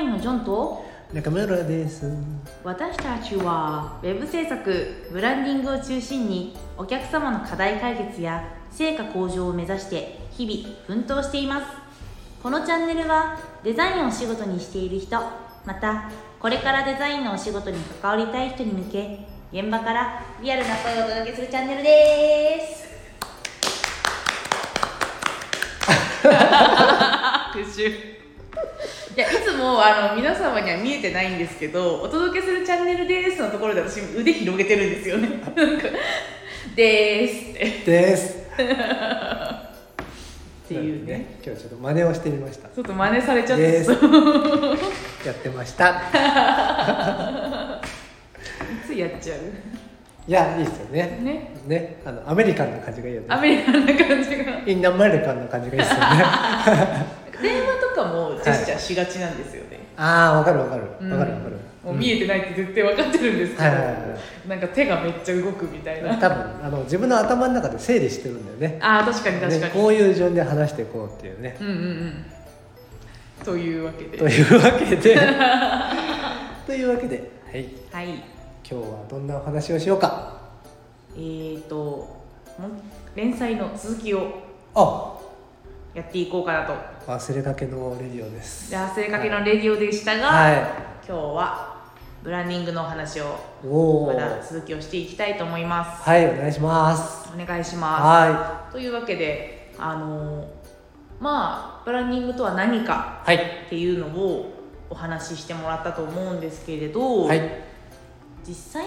インのジョンと中村です。私たちはウェブ制作ブランディングを中心にお客様の課題解決や成果向上を目指して日々奮闘しています。このチャンネルはデザインをお仕事にしている人またこれからデザインのお仕事に関わりたい人に向け現場からリアルな声をお届けするチャンネルです。復習いやいつもあの皆様には見えてないんですけど「お届けするチャンネルです」のところで私腕広げてるんですよね。なんか「です」って。です。っていうね。今日ちょっと真似をしてみました。ちょっと真似されちゃってです。い やってました。つやっちゃう？いやいいですよね。ね。ね。あのアメリカンな感じがいいよアねメリカンな感じが。インアメリカンな感じがいいですよねしがちなんですよね、ああわかるわかる。わうん。かるわかる。もう見えてないって絶対分かってるんですけど、なんか手がめっちゃ動くみたいな。多分あの自分の頭の中で整理してるんだよね。ああ確かに確かに、ねこういう順で話していこうっていうね。うんうんうん。というわけで。というわけで。というわけではい。はい。今日はどんなお話をしようか。えーとも連載の続きを。あやっていこうかなと。忘れかけのレディオです。じゃあ正かけのレディオでしたが、は今日はブランディングのお話をまだ続きをしていきたいと思います。はいお願いします。お願いします。はというわけであのまあブランディングとは何かいはい。っていうのをお話ししてもらったと思うんですけれど、はい。実際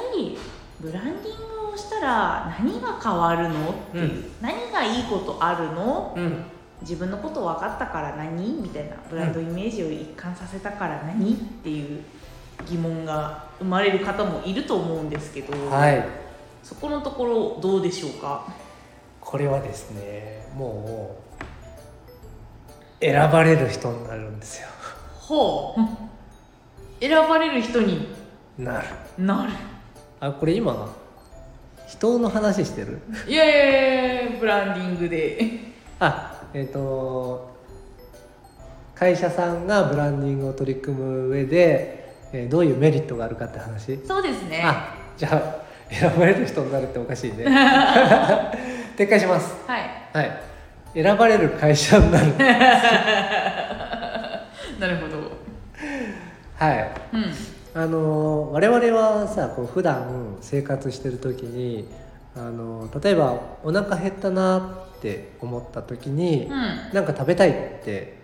ブランディングをしたら何が変わるのうん。何がいいことあるのうん自分のこと分かったから何？みたいなブランドイメージを一貫させたから何？っていう疑問が生まれる方もいると思うんですけど、はい。そこのところどうでしょうか？これはですねもう選ばれる人になるんですよ。ほう。選ばれる人に？なる。なる。あこれ今人の話してる？いやいやいやブランディングで。あえっ、と会社さんがブランディングを取り組む上で、えーどういうメリットがあるかって話？そうですね。あじゃあ選ばれる人になるっておかしいね。撤回します。はい。はい。選ばれる会社になる。なるほど。はい。うん。あのー我々はさこう普段生活してる時にあのー例えばお腹減ったなって思った時に、うん。なんか食べたいって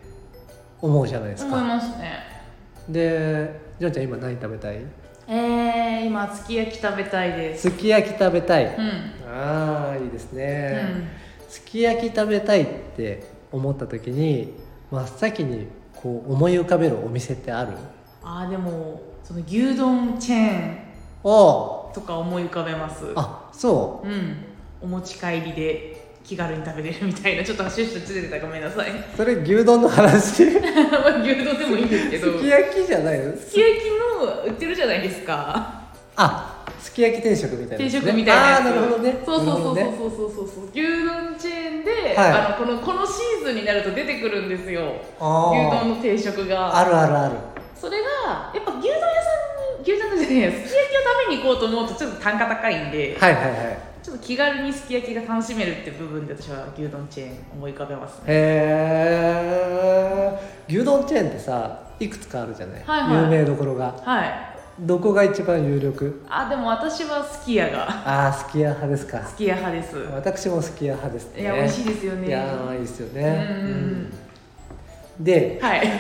思うじゃないです思いかますね。でジョンちゃん今何食べたい？えー、今すき焼き食べたいです。すき焼き食べたい、うん。ああいいですね、うん。すき焼き食べたいって思った時に真っ先にこう思い浮かべるお店ってある？あーでもその牛丼チェーン。おとか思い浮かべます。あそう。ん。お持ち帰りで気軽に食べれるみたいなちょっとシュッとずれてたごめんなさい。うそれ牛丼の話？す まあ牛丼でもいいんですけど。き焼きじゃないの？すき焼きの売ってるじゃないですか。あすき焼き定食みたいなね、定食みたいなああなるほどね。そうそうそうそうそうそうそう。そう牛丼チェーンで、はいあのこのこのシーズンになると出てくるんですよ。牛丼の定食が。あるあるあるそれがやっぱ牛丼屋さんに牛丼じゃないやすき焼きを食べに行こうと思うとちょっと単価高いんで、はいはいはい。ちょっと気軽にすき焼きが楽しめるって部分で私は牛丼チェーン思い浮かべますね。へえ牛丼チェーンってさいくつかあるじゃない、はいはい。有名どころが。はい。どこが一番有力？あでも私はすき家が。ああすき家派ですか。すき家派です。私もすき家派ですね。いや美味しいですよね。いやーいいですよね。うん。うん。ではい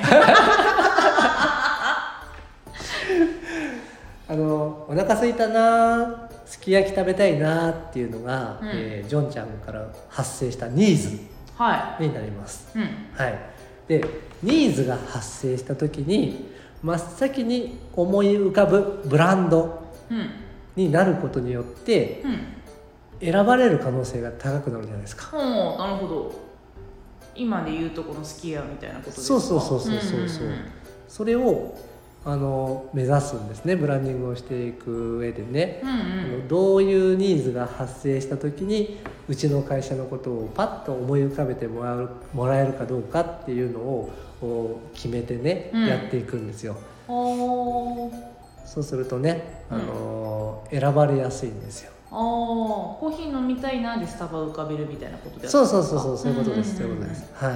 あのお腹空いたなすき焼き食べたいなっていうのが、うん。えージョンちゃんから発生したニーズはになります。いうん。はい。でニーズが発生した時に真っ先に思い浮かぶブランドうん。になることによってうん。選ばれる可能性が高くなるじゃないですか。ほうなるほど。今で言うとこのすき家みたいなことですか？そうそうそうそうそうそれをあの目指すんですね。ブランディングをしていく上でね、うんあのどういうニーズが発生した時にうちの会社のことをパッと思い浮かべてもらうもらえるかどうかっていうのを決めてね、うん。やっていくんですよ。そうするとね、あのー選ばれやすいんですよ。あー。コーヒー飲みたいなでスタバ浮かべるみたいなことでそうそうそうそうそういうことです、そういうことんんんですは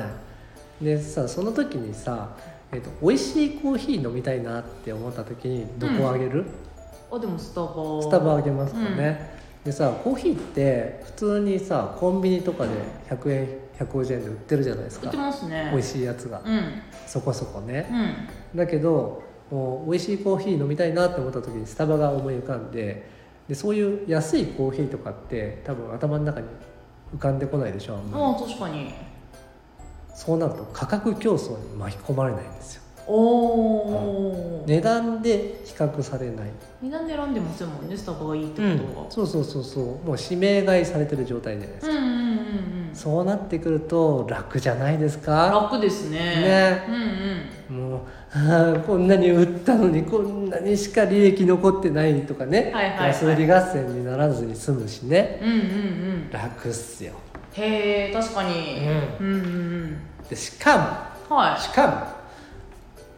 い。でさその時にさ、えー、と美味しいコーヒー飲みたいなって思った時にどこあげる、あでもスタバ。スタバあげますかね、でさコーヒーって普通にさコンビニとかで100円150円で売ってるじゃないですか。売ってますね。美味しいやつが、うん。そこそこね、うん。だけどもう美味しいコーヒー飲みたいなって思った時にスタバが思い浮かんででそういう安いコーヒーとかって多分頭の中に浮かんでこないでしょあんまり。ああ確かにそうなると価格競争に巻き込まれないんですよ。おお、値段で比較されない、値段で選んでませんもんねスタバがいいってことは、そうそうそうそう。もう指名買いされてる状態じゃないですか、うん、うんうんうん。そうなってくると楽じゃないですか？楽ですね。ね。うんうん。もうあーこんなに売ったのにこんなにしか利益残ってないとかね、はいはいはい。安売り合戦にならずに済むしね。うんうんうん。楽っすよへえ確かに。ううんうんうん。でしかはもしかも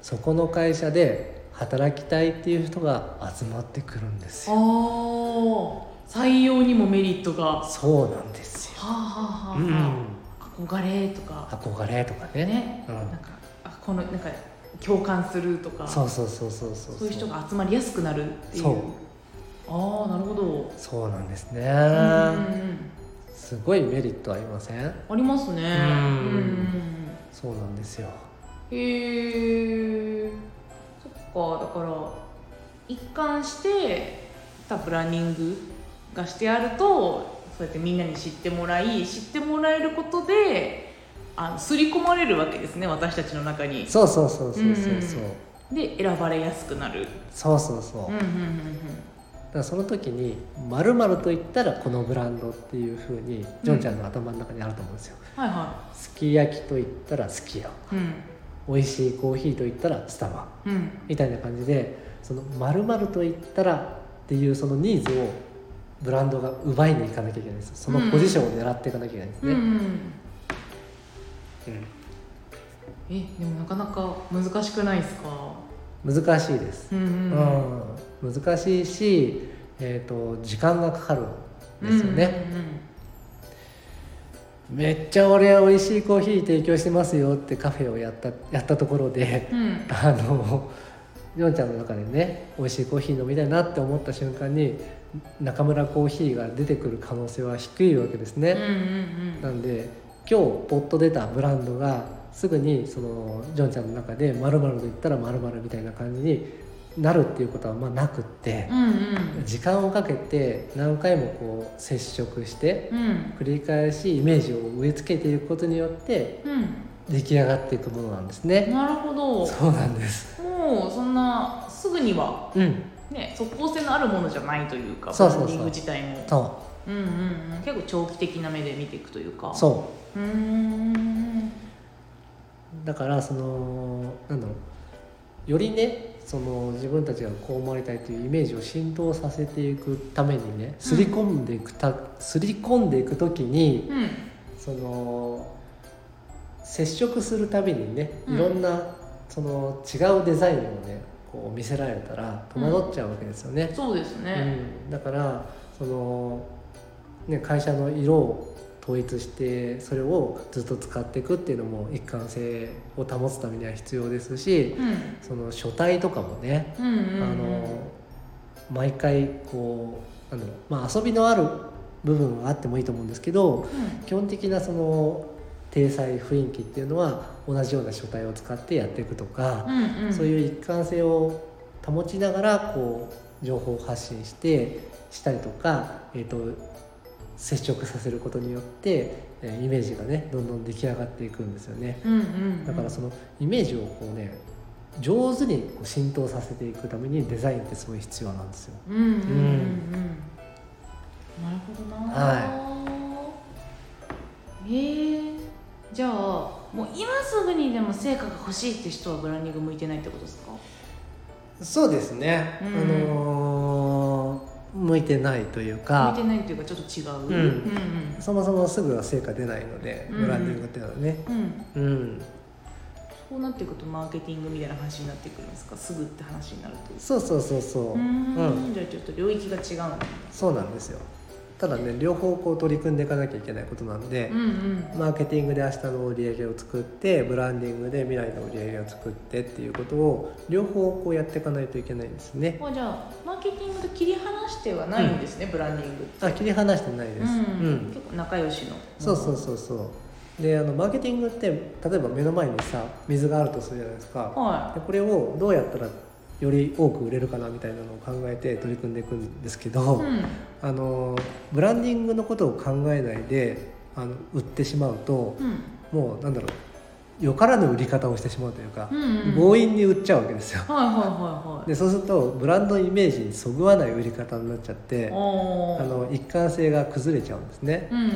そこの会社で働きたいっていう人が集まってくるんですよ。あ採用にもメリットが。はそうなんですよ、あはあはあ、うん、はあ憧れとか。憧れとかね。ね、うん。なんかあこのなんか共感するとか。そうそうそうそうそう。そういう人が集まりやすくなるっていう。そう。ああなるほど。そうなんですね、うんうんうんすごいメリットありません？ありますね。うん。うんそうなんですよ。へえそっかだから一貫してたブランディングがしてあるとそうやってみんなに知ってもらい知ってもらえることであの刷り込まれるわけですね私たちの中に。そうそうそうそうそうそう、うん。で選ばれやすくなる。そうそうそう、うんうんうんだからその時に「まると言ったらこのブランドっていうふうにジョンちゃんの頭の中にあると思うんですよ、はいはすき焼きと言ったらすき家いうん。美味しいコーヒーと言ったらスタバうん。みたいな感じでその「まると言ったらっていうそのニーズをブランドが奪いに行かなきゃいけないんですよ。そのポジションを狙っていかなきゃいけないんですね、うんうん。うん。えでもなかなか難しくないですか？難しいです、うんうん難しいし、えー、と時間がかかるんですよね、めっちゃ俺は美味しいコーヒー提供してますよってカフェをやったやったところでうん。うんうんあのジョンちゃんの中でね美味しいコーヒー飲みたいなって思った瞬間に中村コーヒーが出てくる可能性は低いわけですね、うんうんなんで今日ポッと出たブランドがすぐにそのジョンちゃんの中で「まると言ったらまるみたいな感じになるっていうことはまあなくってうんうん。時間をかけて何回もこう接触してうん。繰り返しイメージを植え付けていくことによってうん。出来上がっていくものなんですね。なるほど。そうなんです。もうそんなすぐにはうん、ね即効性のあるものじゃないというかそうそうそう。自体も。そう。んうんうん。結構長期的な目で見ていくというか。う、そう。ーん。う。だからそのなんだろう、よりね、その自分たちがこう思われたいというイメージを浸透させていくためにね、すり込んでいくた、すり込んでいくときに、うん。その接触するたびにね、うん。いろんなその違うデザインをね、こう見せられたら戸惑っちゃうわけですよね。そうですね。うん、だからその、ね、会社の色を統一してそれをずっと使っていくっていうのも一貫性を保つためには必要ですしうん。その書体とかもね、うんうんうん。あの毎回こうなんだろう、まあ、遊びのある部分はあってもいいと思うんですけど基本的なその体裁雰囲気っていうのは同じような書体を使ってやっていくとか。うんうん。うんそういう一貫性を保ちながらこう情報を発信してしたりとか、えー、と接触させることによって、えーイメージがねどんどん出来上がっていくんですよね。うんうんうん。だからそのイメージをこうね上手にこう浸透させていくためにデザインってすごい必要なんですよ。うんうんうんうん。なるほどな。はえー、じゃあもう今すぐにでも成果が欲しいって人はブランディング向いてないってことですか？そうですね、うん。あのー向いてないという向いかてないっていうかちょっと違う。うん。うんそもそもすぐは成果出ないのでうん。ブランディングっていうのはね。うん。うん。こうなっていくとマーケティングみたいな話になってくるんですか？すぐって話になると。そうそうそうそう。うーん。じゃあちょっと領域が違うそうなんですよただね両方こう取り組んでいかなきゃいけないことなんでうん、うん。マーケティングで明日の売り上げを作ってブランディングで未来の売り上げを作ってっていうことを両方こうやっていかないといけないんですね。あじゃあマーケティングと切り離してはないんですね、ブランディングあ切り離してないです、うんうん。結構仲良しの。そうそうそうそう。であのマーケティングって例えば目の前にさ水があるとするじゃないですか。はでこれをどうやったらより多く売れるかなみたいなのを考えて取り組んでいくんですけど、い、うん。あのブランディングのことを考えないであの売ってしまうとうん。もうなんだろうよからぬ売り方をしてしまうというかう、んうん。強引に売っちゃうわけですよ。はいはいはいはい。でそうするとブランドイメージにそぐわない売り方になっちゃってあの一貫性が崩れちゃうんですね。うんうん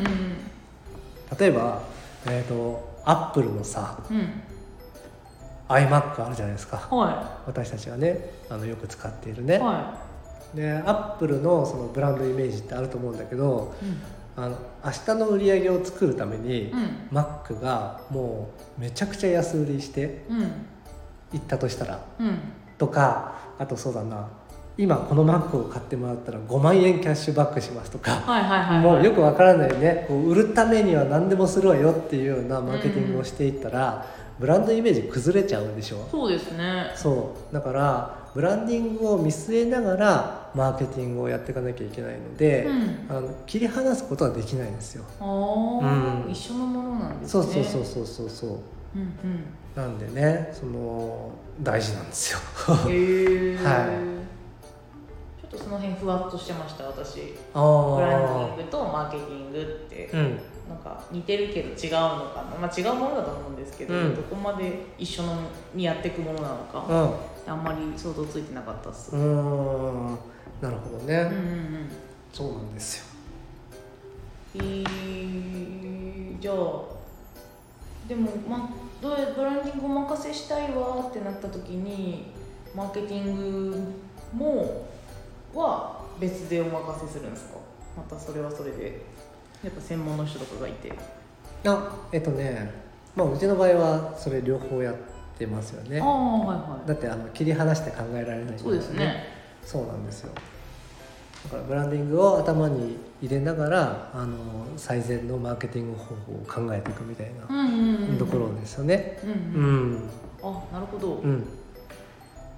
例えば、えー、とアップルのさうんうん iMac あるじゃないですか。は私たちがねあのよく使っているいね、はでアップルのそのブランドイメージってあると思うんだけどいうん。あの明日の売り上げを作るために、うん。Mac がもうめちゃくちゃ安売りしてうん。いったとしたらうん。とかあとそうだな今この Mac を買ってもらったら5万円キャッシュバックしますとか、はいはいはいはい。もうよくわからないね。こう売るためには何でもするわよっていうようなマーケティングをしていったら、ブランドイメージ崩れちゃうでしょ？そうですね。そう。だからブランディングを見据えながらマーケティングをやっていかなきゃいけないので、うん。あの切り離すことはできないんですよ、ああ、うん。一緒のものなんですそうねそうそうそうそうそう。うんうん。なんでねその大事なんですよ。へえ、はちょっとその辺ふわっとしてました私。あブランディあングとマーケティングって、うんなんか似てるけど違うのかな、まあ、違うものだと思うんですけど、うん。どこまで一緒のにやっていくものなのか、うん。あんまり想像ついてなかったっす、うーん。なるほどね、うんうんうん。そうなんですよ。えーじゃあでも、ま、どうやブランディングお任せしたいわってなった時にマーケティングもは別でお任せするんですか？またそれはそれでやっぱ専門の人とかがいて。あえっとねまあうちの場合はそれ両方やってますよね。はいはだってあの切り離して考えられないい。そうですね。そうなんですよ。だからブランディングを頭に入れながらあの最善のマーケティング方法を考えていくみたいなところですよね。うんううん。ん。あなるほど、うん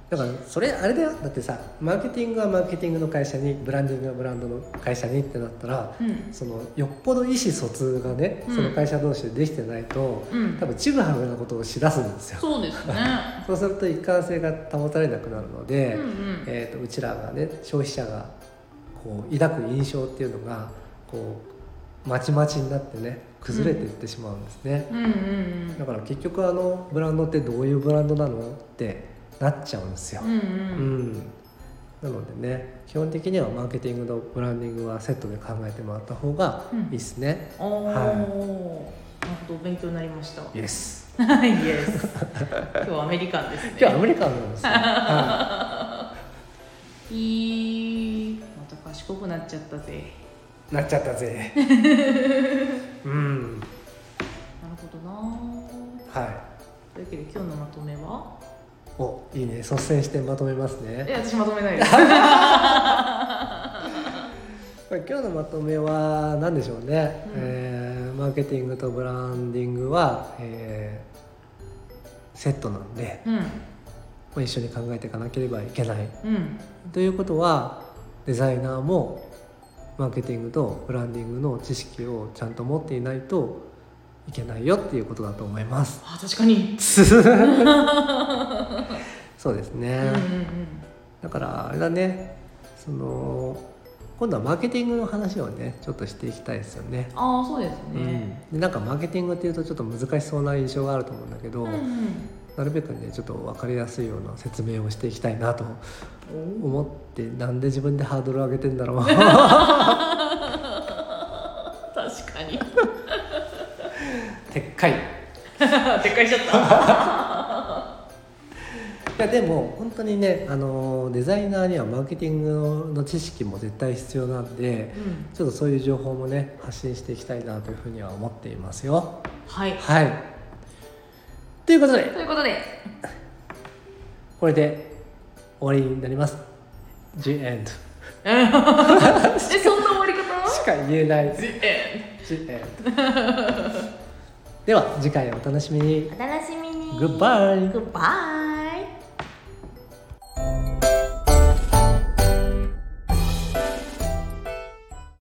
だからそれあれだよ。だってさマーケティングはマーケティングの会社にブランディングはブランドの会社にってなったらうん。そのよっぽど意思疎通がね、うん。その会社同士でできてないとうん。多分ちぐはぐなことをしだすんですよ。そうですね。そうすると一貫性が保たれなくなるので、うんうん。えー、とうちらがね消費者がこう抱く印象っていうのがこうまちまちになってね崩れていってしまうんですね、だから結局あのブランドってどういうブランドなのってなっちゃうんですよ、うんううん。んなのでね基本的にはマーケティングとブランディングはセットで考えてもらった方がいいですね、おお、はい。なるほど。勉強になりました。イエスはい、イエス。今日はアメリカンですね。今日アメリカンなんですよ、はい。い。また賢くなっちゃったぜ。い、なっちゃったぜ。うん。なるほどな。はい。というわけで今日のまとめは？おいいね。率先してまとめますね。え、私まとめないです。今日のまとめは何でしょうね、うん。えーマーケティングとブランディングは、えーセットなんで、うん、まあ、一緒に考えていかなければいけない。うん、ということはデザイナーもマーケティングとブランディングの知識をちゃんと持っていないといけないよっていうことだと思いますあ、確かに。そうですね、うん、うん、だからあれだねその今度はマーケティングの話をねちょっとしていきたいですよね。ああ、そうですね。うん、でなんかマーケティングっていうとちょっと難しそうな印象があると思うんだけど、うん、うん。なるべくねちょっと分かりやすいような説明をしていきたいなとお思ってなんで自分でハードル上げてんだろう 確かに。撤回。い撤回しちゃった。やでも本当にねあのデザイナーにはマーケティングの知識も絶対必要なんでうん、ちょっとそういう情報もね発信していきたいなというふうには思っていますよ。はい。はい。ということで。ということで。これで終わりになります。The end. えそんな終わり方？しか言えない。The end The end では次回お楽しみに。お楽しみに。Goodbye. グッバイ